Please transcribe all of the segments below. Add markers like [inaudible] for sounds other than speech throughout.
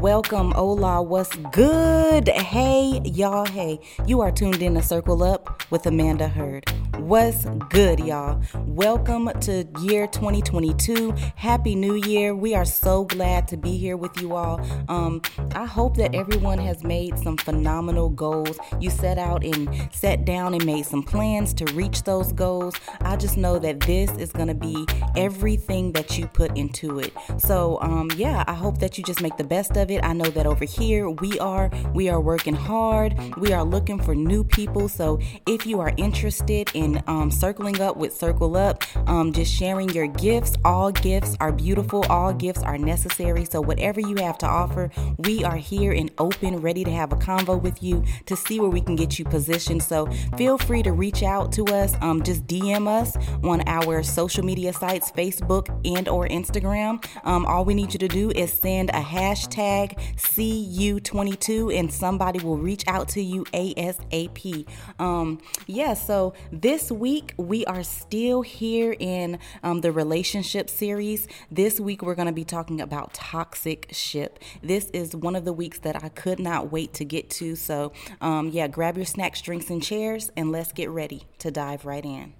Welcome, Ola. What's good? Hey, y'all. Hey, you are tuned in to Circle Up with Amanda Hurd. What's good, y'all? Welcome to year 2022. Happy New Year. We are so glad to be here with you all. Um, I hope that everyone has made some phenomenal goals. You set out and sat down and made some plans to reach those goals. I just know that this is going to be everything that you put into it. So, um, yeah, I hope that you just make the best of it. I know that over here we are, we are working hard. We are looking for new people. So, if you are interested in um, circling up with Circle Up, um, just sharing your gifts. All gifts are beautiful, all gifts are necessary. So, whatever you have to offer, we are here and open, ready to have a convo with you to see where we can get you positioned. So, feel free to reach out to us. Um, just DM us on our social media sites, Facebook and or Instagram. Um, all we need you to do is send a hashtag CU22 and somebody will reach out to you ASAP. Um, yeah, so this this week, we are still here in um, the relationship series. This week, we're going to be talking about toxic ship. This is one of the weeks that I could not wait to get to. So, um, yeah, grab your snacks, drinks, and chairs, and let's get ready to dive right in.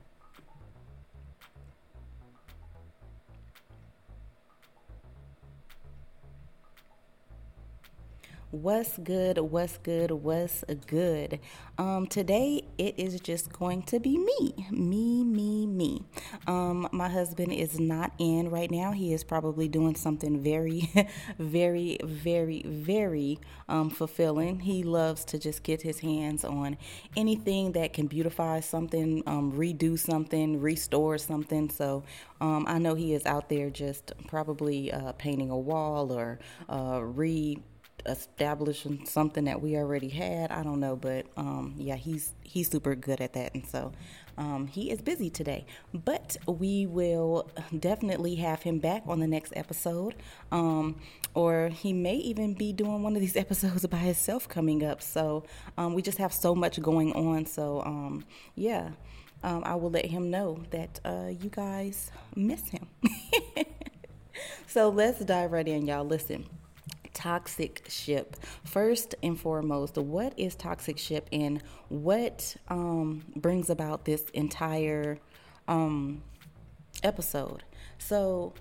What's good? What's good? What's good? Um, today it is just going to be me, me, me, me. Um, my husband is not in right now. He is probably doing something very, [laughs] very, very, very um, fulfilling. He loves to just get his hands on anything that can beautify something, um, redo something, restore something. So um, I know he is out there just probably uh, painting a wall or uh, re establishing something that we already had. I don't know, but um, yeah, he's he's super good at that, and so um, he is busy today. But we will definitely have him back on the next episode, um, or he may even be doing one of these [laughs] episodes by himself coming up. So um, we just have so much going on. So um, yeah. Um, I will let him know that uh, you guys miss him. [laughs] so let's dive right in, y'all. Listen toxic ship. First and foremost, what is toxic ship and what um, brings about this entire um, episode? So,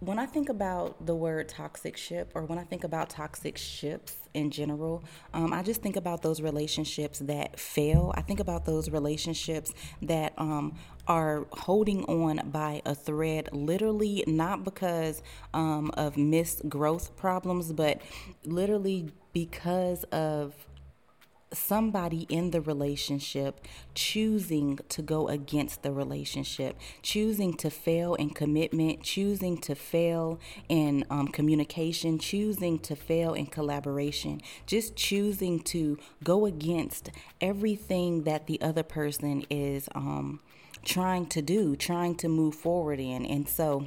when I think about the word toxic ship, or when I think about toxic ships in general, um, I just think about those relationships that fail. I think about those relationships that um, are holding on by a thread, literally not because um, of missed growth problems, but literally because of somebody in the relationship choosing to go against the relationship, choosing to fail in commitment, choosing to fail in um, communication, choosing to fail in collaboration, just choosing to go against everything that the other person is um, trying to do, trying to move forward in. And so,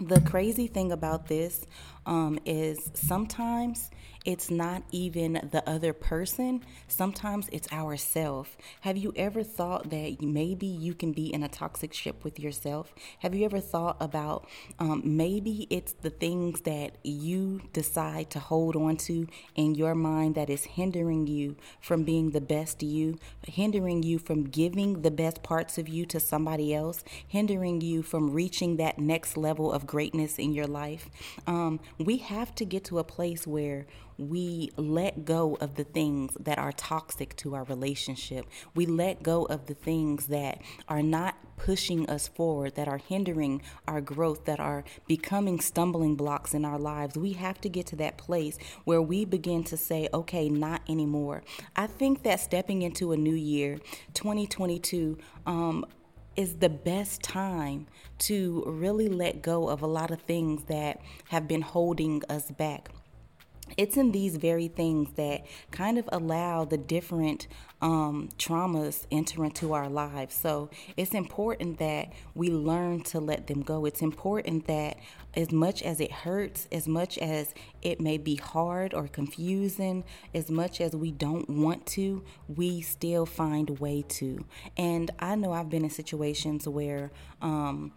the crazy thing about this um, is sometimes it's not even the other person, sometimes it's ourself. Have you ever thought that maybe you can be in a toxic ship with yourself? Have you ever thought about um, maybe it's the things that you decide to hold on to in your mind that is hindering you from being the best you, hindering you from giving the best parts of you to somebody else, hindering you from reaching that next level of greatness in your life? Um, we have to get to a place where we let go of the things that are toxic to our relationship. We let go of the things that are not pushing us forward, that are hindering our growth, that are becoming stumbling blocks in our lives. We have to get to that place where we begin to say, okay, not anymore. I think that stepping into a new year, 2022, um, is the best time to really let go of a lot of things that have been holding us back it's in these very things that kind of allow the different um, traumas enter into our lives. So it's important that we learn to let them go. It's important that as much as it hurts, as much as it may be hard or confusing, as much as we don't want to, we still find a way to. And I know I've been in situations where, um,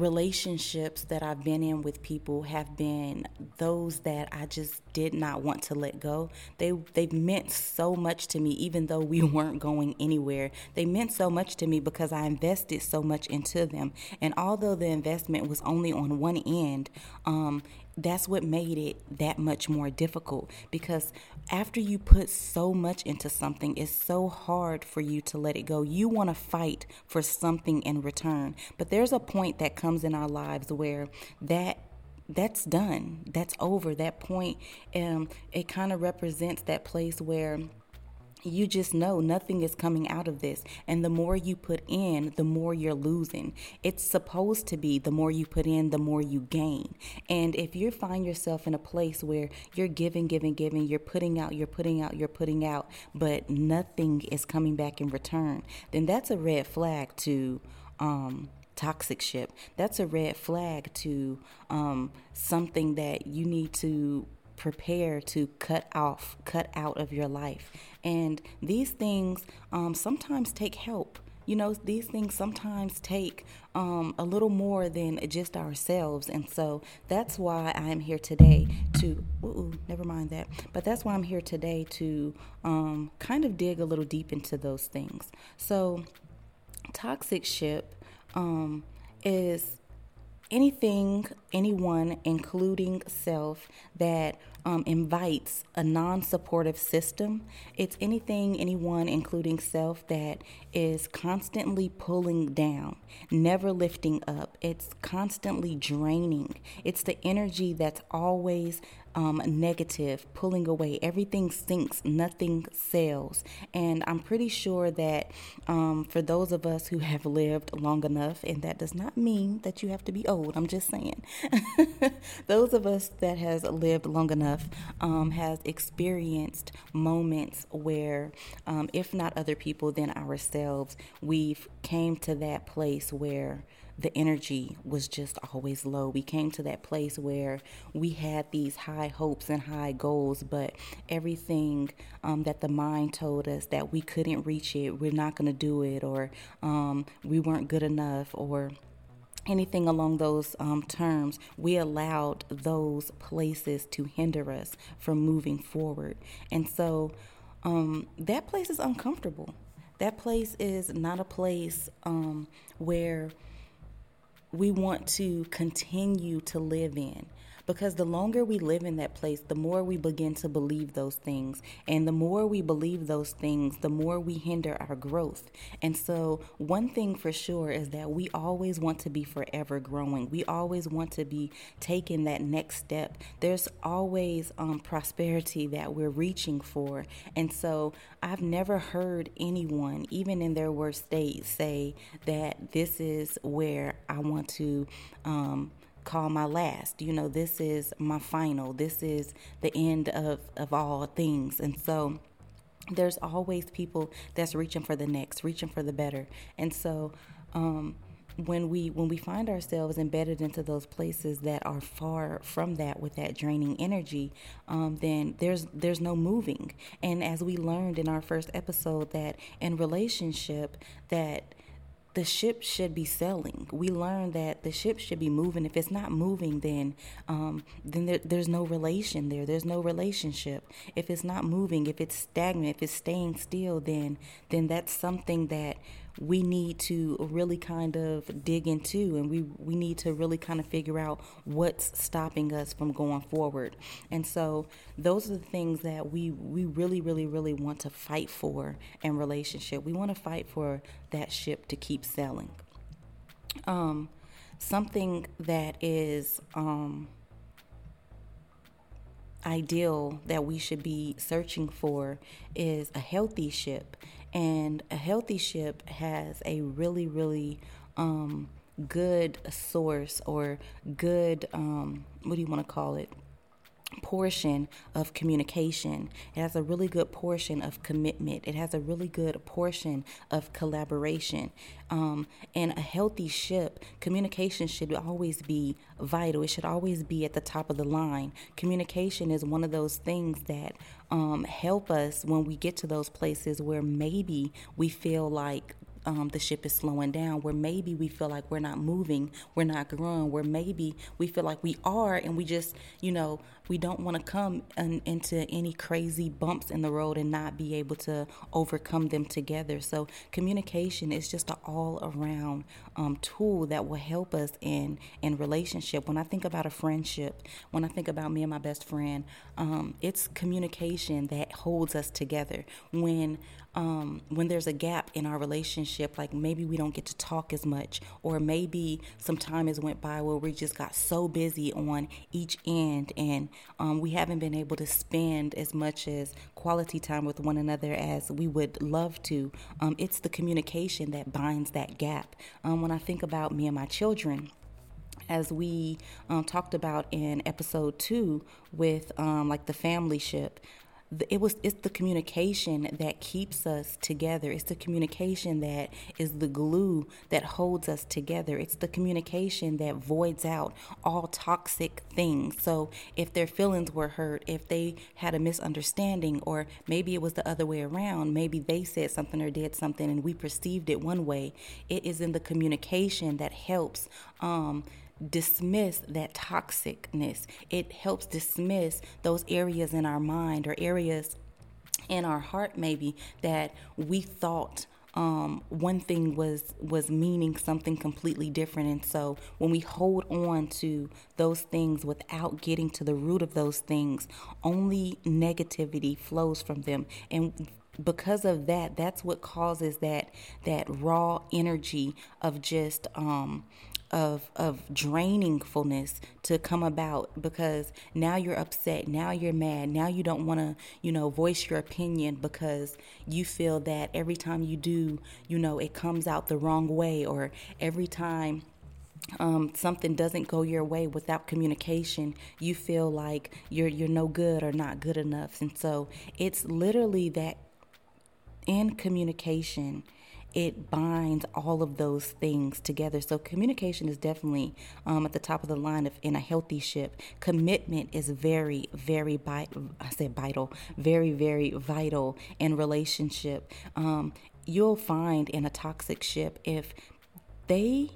relationships that I've been in with people have been those that I just did not want to let go. They they've meant so much to me even though we [laughs] weren't going anywhere. They meant so much to me because I invested so much into them. And although the investment was only on one end, um, that's what made it that much more difficult because after you put so much into something it's so hard for you to let it go. You want to fight for something in return. But there's a point that comes in our lives where that that's done. That's over. That point um it kind of represents that place where you just know nothing is coming out of this. And the more you put in, the more you're losing. It's supposed to be the more you put in, the more you gain. And if you find yourself in a place where you're giving, giving, giving, you're putting out, you're putting out, you're putting out, but nothing is coming back in return, then that's a red flag to, um, toxic ship. That's a red flag to um, something that you need to prepare to cut off, cut out of your life. And these things um, sometimes take help. You know, these things sometimes take um, a little more than just ourselves. And so that's why I'm here today to, ooh, never mind that. But that's why I'm here today to um, kind of dig a little deep into those things. So, toxic ship um, is anything, anyone, including self, that um, invites a non supportive system. It's anything, anyone, including self, that is constantly pulling down, never lifting up. It's constantly draining. It's the energy that's always um, negative, pulling away. Everything sinks, nothing sells. And I'm pretty sure that um, for those of us who have lived long enough, and that does not mean that you have to be old, I'm just saying, [laughs] those of us that has lived long enough um, has experienced moments where, um, if not other people, then ourselves, we've came to that place where the energy was just always low. We came to that place where we had these high hopes and high goals, but everything um, that the mind told us that we couldn't reach it, we're not going to do it, or um, we weren't good enough, or anything along those um, terms, we allowed those places to hinder us from moving forward. And so um, that place is uncomfortable. That place is not a place um, where we want to continue to live in. Because the longer we live in that place, the more we begin to believe those things. And the more we believe those things, the more we hinder our growth. And so, one thing for sure is that we always want to be forever growing. We always want to be taking that next step. There's always um, prosperity that we're reaching for. And so, I've never heard anyone, even in their worst state, say that this is where I want to. Um, call my last. You know, this is my final. This is the end of, of all things. And so there's always people that's reaching for the next, reaching for the better. And so um, when we when we find ourselves embedded into those places that are far from that with that draining energy, um, then there's there's no moving. And as we learned in our first episode, that in relationship that the ship should be sailing. We learn that the ship should be moving. If it's not moving, then um, then there, there's no relation there. There's no relationship. If it's not moving, if it's stagnant, if it's staying still, then then that's something that we need to really kind of dig into and we, we need to really kind of figure out what's stopping us from going forward. And so those are the things that we, we really, really, really want to fight for in relationship. We want to fight for that ship to keep sailing. Um, something that is um, ideal that we should be searching for is a healthy ship. And a healthy ship has a really, really um, good source or good, um, what do you want to call it? Portion of communication. It has a really good portion of commitment. It has a really good portion of collaboration. Um, and a healthy ship, communication should always be vital. It should always be at the top of the line. Communication is one of those things that um, help us when we get to those places where maybe we feel like um, the ship is slowing down, where maybe we feel like we're not moving, we're not growing, where maybe we feel like we are, and we just, you know, we don't want to come in, into any crazy bumps in the road and not be able to overcome them together. So, communication is just an all around um, tool that will help us in, in relationship. When I think about a friendship, when I think about me and my best friend, um, it's communication that holds us together. When um, when there's a gap in our relationship, like maybe we don't get to talk as much, or maybe some time has went by where we just got so busy on each end, and um, we haven't been able to spend as much as quality time with one another as we would love to. Um, it's the communication that binds that gap. Um, when I think about me and my children as we um, talked about in episode two with um, like the family ship it was it's the communication that keeps us together. It's the communication that is the glue that holds us together. It's the communication that voids out all toxic things. So if their feelings were hurt if they had a misunderstanding or maybe it was the other way around maybe they said something or did something and we perceived it one way it is in the communication that helps um, dismiss that toxicness. It helps dismiss those areas in our mind or areas in our heart maybe that we thought um, one thing was was meaning something completely different and so when we hold on to those things without getting to the root of those things only negativity flows from them and because of that that's what causes that that raw energy of just um of of drainingfulness to come about because now you're upset now you're mad now you don't want to you know voice your opinion because you feel that every time you do you know it comes out the wrong way or every time um, something doesn't go your way without communication, you feel like you're you're no good or not good enough, and so it's literally that in communication it binds all of those things together. So communication is definitely um, at the top of the line of in a healthy ship. Commitment is very, very vital. I said vital, very, very vital in relationship. Um, you'll find in a toxic ship if they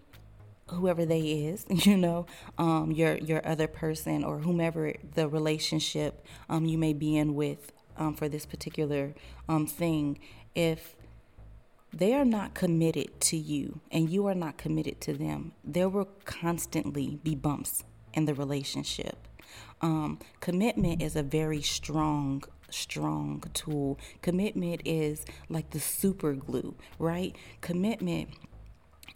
whoever they is, [laughs] you know, um, your your other person or whomever the relationship um, you may be in with um, for this particular um, thing, if they are not committed to you and you are not committed to them, there will constantly be bumps in the relationship. Um, commitment is a very strong strong tool. Commitment is like the super glue, right? Commitment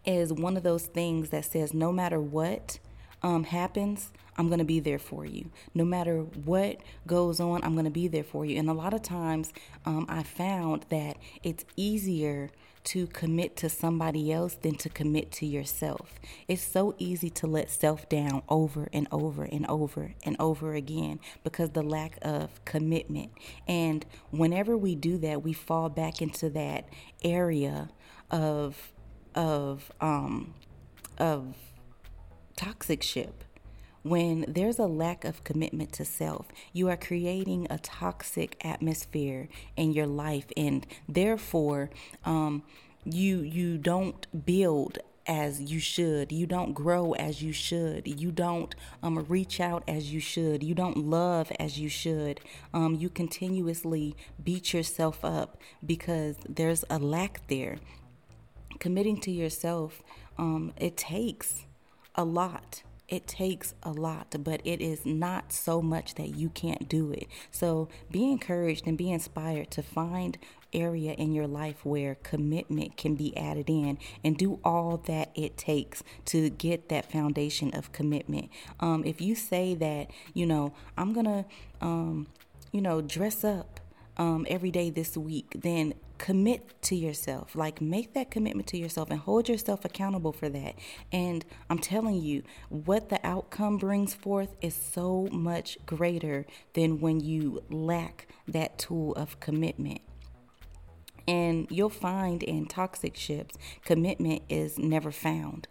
is one of those things that says no matter what um, happens, I'm going to be there for you. No matter what goes on, I'm going to be there for you. And a lot of times um, I found that it's easier to commit to somebody else than to commit to yourself. It's so easy to let self down over and over and over and over again because the lack of commitment. And whenever we do that, we fall back into that area of of um of toxic ship when there's a lack of commitment to self, you are creating a toxic atmosphere in your life, and therefore, um, you you don't build as you should. You don't grow as you should. You don't um, reach out as you should. You don't love as you should. Um, you continuously beat yourself up because there's a lack there. Committing to yourself, um, it takes a lot it takes a lot, but it is not so much that you can't do it. So be encouraged and be inspired to find area in your life where commitment can be added in and do all that it takes to get that foundation of commitment. Um, if you say that, you know, I'm gonna, um, you know, dress up um, every day this week, then commit to yourself. Like, make that commitment to yourself and hold yourself accountable for that. And I'm telling you, what the outcome brings forth is so much greater than when you lack that tool of commitment. And you'll find in toxic ships, commitment is never found.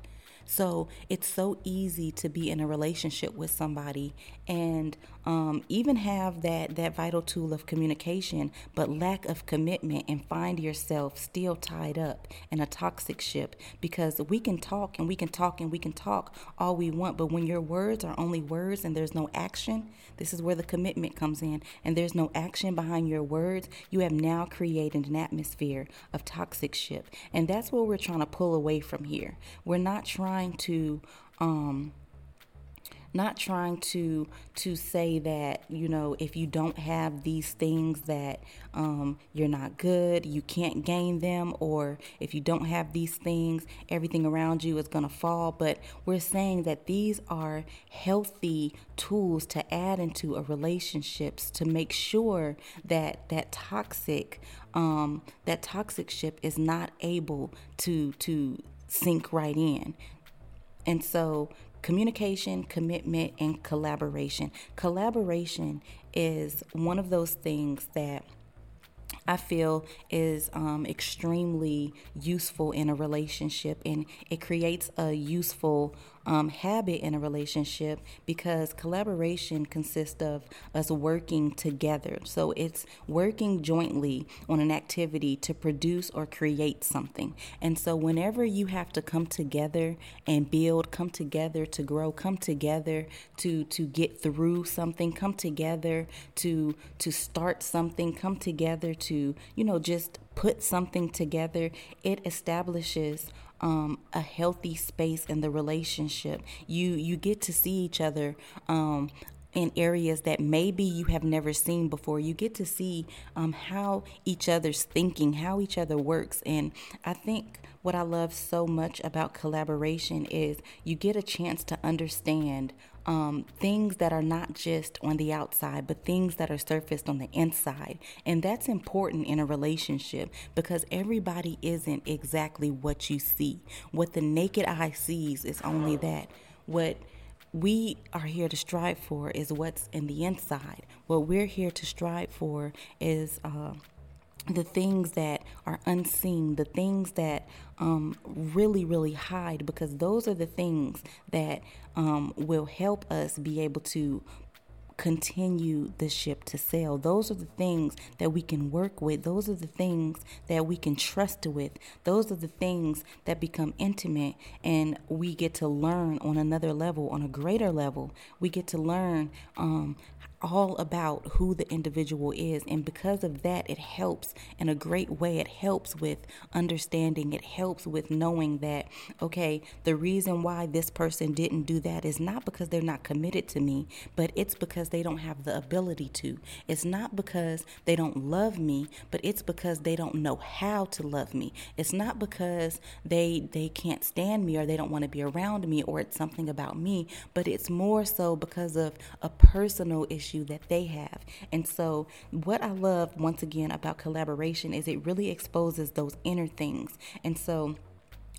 So it's so easy to be in a relationship with somebody and um, even have that that vital tool of communication, but lack of commitment, and find yourself still tied up in a toxic ship because we can talk and we can talk and we can talk all we want, but when your words are only words and there's no action, this is where the commitment comes in, and there's no action behind your words, you have now created an atmosphere of toxic ship, and that's what we're trying to pull away from here. We're not trying to. Um, not trying to to say that you know if you don't have these things that um, you're not good you can't gain them or if you don't have these things everything around you is going to fall but we're saying that these are healthy tools to add into a relationships to make sure that that toxic um, that toxic ship is not able to to sink right in and so communication, commitment, and collaboration. Collaboration is one of those things that I feel is um, extremely useful in a relationship and it creates a useful um, habit in a relationship because collaboration consists of us working together. So it's working jointly on an activity to produce or create something. And so whenever you have to come together and build, come together to grow, come together to to get through something, come together to to start something, come together to, you know, just put something together, it establishes um, a healthy space in the relationship. You you get to see each other um, in areas that maybe you have never seen before. You get to see um, how each other's thinking, how each other works, and I think what I love so much about collaboration is you get a chance to understand um, things that are not just on the outside, but things that are surfaced on the inside. And that's important in a relationship because everybody isn't exactly what you see. What the naked eye sees is only that. What we are here to strive for is what's in the inside. What we're here to strive for is. Uh, the things that are unseen, the things that um, really, really hide, because those are the things that um, will help us be able to continue the ship to sail. Those are the things that we can work with. Those are the things that we can trust with. Those are the things that become intimate and we get to learn on another level, on a greater level. We get to learn um, all about who the individual is. And because of that, it helps in a great way. It helps with understanding, it helps with knowing that, okay, the reason why this person didn't do that is not because they're not committed to me, but it's because they don't have the ability to. It's not because they don't love me, but it's because they don't know how to love me. It's not because they they can't stand me or they don't want to be around me or it's something about me, but it's more so because of a personal issue issue that they have. And so, what I love once again about collaboration is it really exposes those inner things. And so,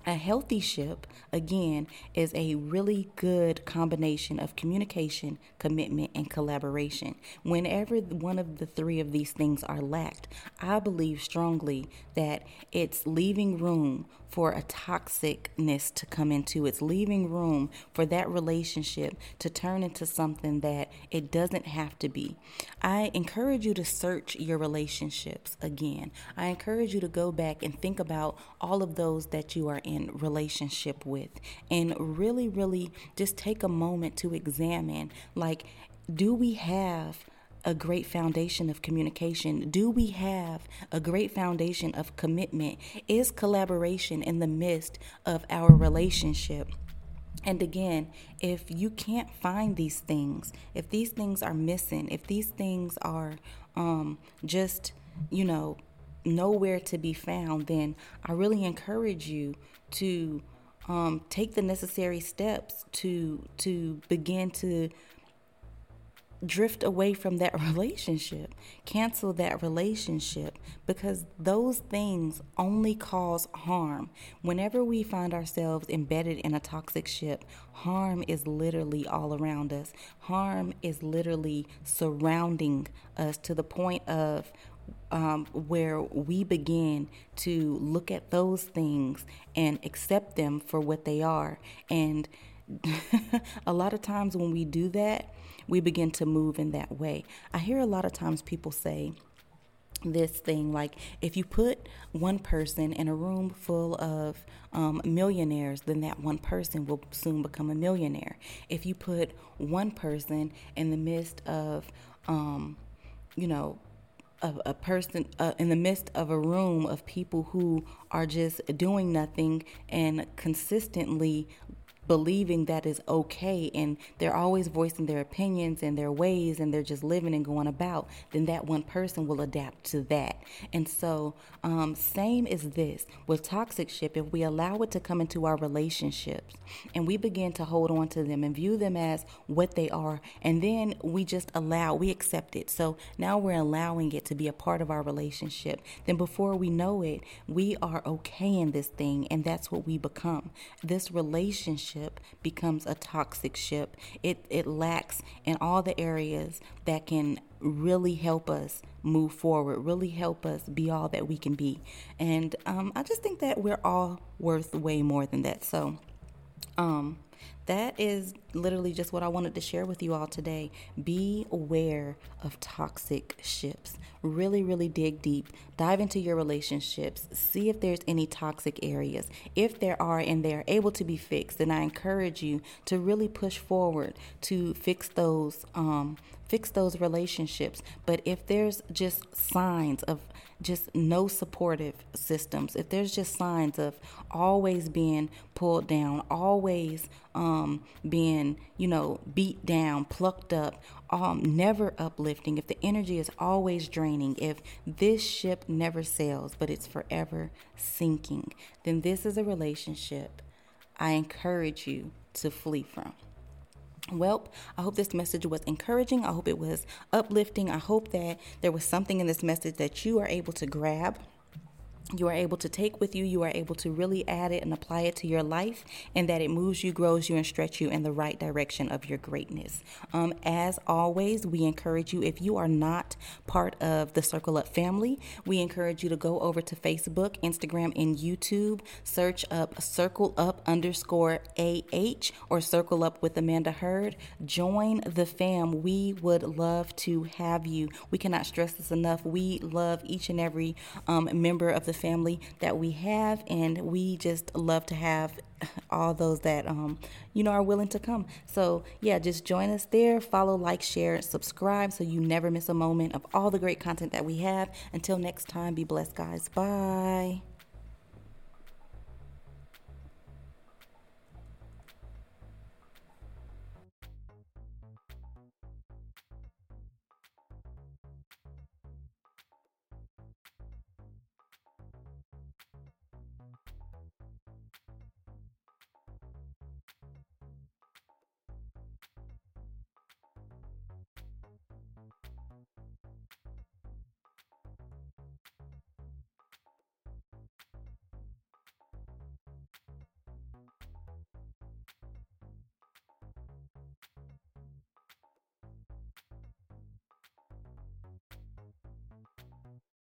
a healthy ship, again, is a really good combination of communication, commitment, and collaboration. Whenever one of the three of these things are lacked, I believe strongly that it's leaving room for a toxicness to come into. It's leaving room for that relationship to turn into something that it doesn't have to be. I encourage you to search your relationships again. I encourage you to go back and think about all of those that you are in relationship with and really, really just take a moment to examine like, do we have a great foundation of communication? Do we have a great foundation of commitment? Is collaboration in the midst of our relationship? And again, if you can't find these things, if these things are missing, if these things are um, just, you know, nowhere to be found, then I really encourage you to um, take the necessary steps to to begin to drift away from that [laughs] relationship, cancel that relationship, because those things only cause harm. Whenever we find ourselves embedded in a toxic ship, harm is literally all around us. Harm is literally surrounding us to the point of um, where we begin to look at those things and accept them for what they are. And [laughs] a lot of times when we do that, we begin to move in that way. I hear a lot of times people say, this thing like if you put one person in a room full of um, millionaires then that one person will soon become a millionaire if you put one person in the midst of um, you know a, a person uh, in the midst of a room of people who are just doing nothing and consistently believing that is okay and they're always voicing their opinions and their ways and they're just living and going about, then that one person will adapt to that. And so, um, same is this with toxic ship, if we allow it to come into our relationships and we begin to hold on to them and view them as what they are, and then we just allow, we accept it. So now we're allowing it to be a part of our relationship. Then before we know it, we are okay in this thing, and that's what we become. This relationship ship becomes a toxic ship. It it lacks in all the areas that can really help us move forward, really help us be all that we can be. And um, I just think that we're all worth way more than that. So, um, that is literally just what I wanted to share with you all today. Be aware of toxic ships. Really, really dig deep. Dive into your relationships. See if there's any toxic areas. If there are and they're able to be fixed, then I encourage you to really push forward to fix those um, fix those relationships. But if there's just signs of just no supportive systems, if there's just signs of always being pulled down, always um, being, you know, beat down, plucked up, um, never uplifting, if the energy is always draining, if this ship never sails, but it's forever sinking, then this is a relationship I encourage you to flee from. Well, I hope this message was encouraging. I hope it was uplifting. I hope that there was something in this message that you are able to grab you are able to take with you, you are able to really add it and apply it to your life, and that it moves you, grows you, and stretch you in the right direction of your greatness. Um, as always, we encourage you, if you are not part of the Circle Up family, we encourage you to go over to Facebook, Instagram, and YouTube, search up Circle Up underscore AH or Circle Up with Amanda Heard. Join the fam. We would love to have you. We cannot stress this enough. We love each and every um, member of the family that we have, and we just love to have [laughs] all those that um, you know are willing to come. So yeah, just join us there. Follow, like, share, subscribe, so you never miss a moment of all the great content that we have. Until next time, be blessed, guys. Bye.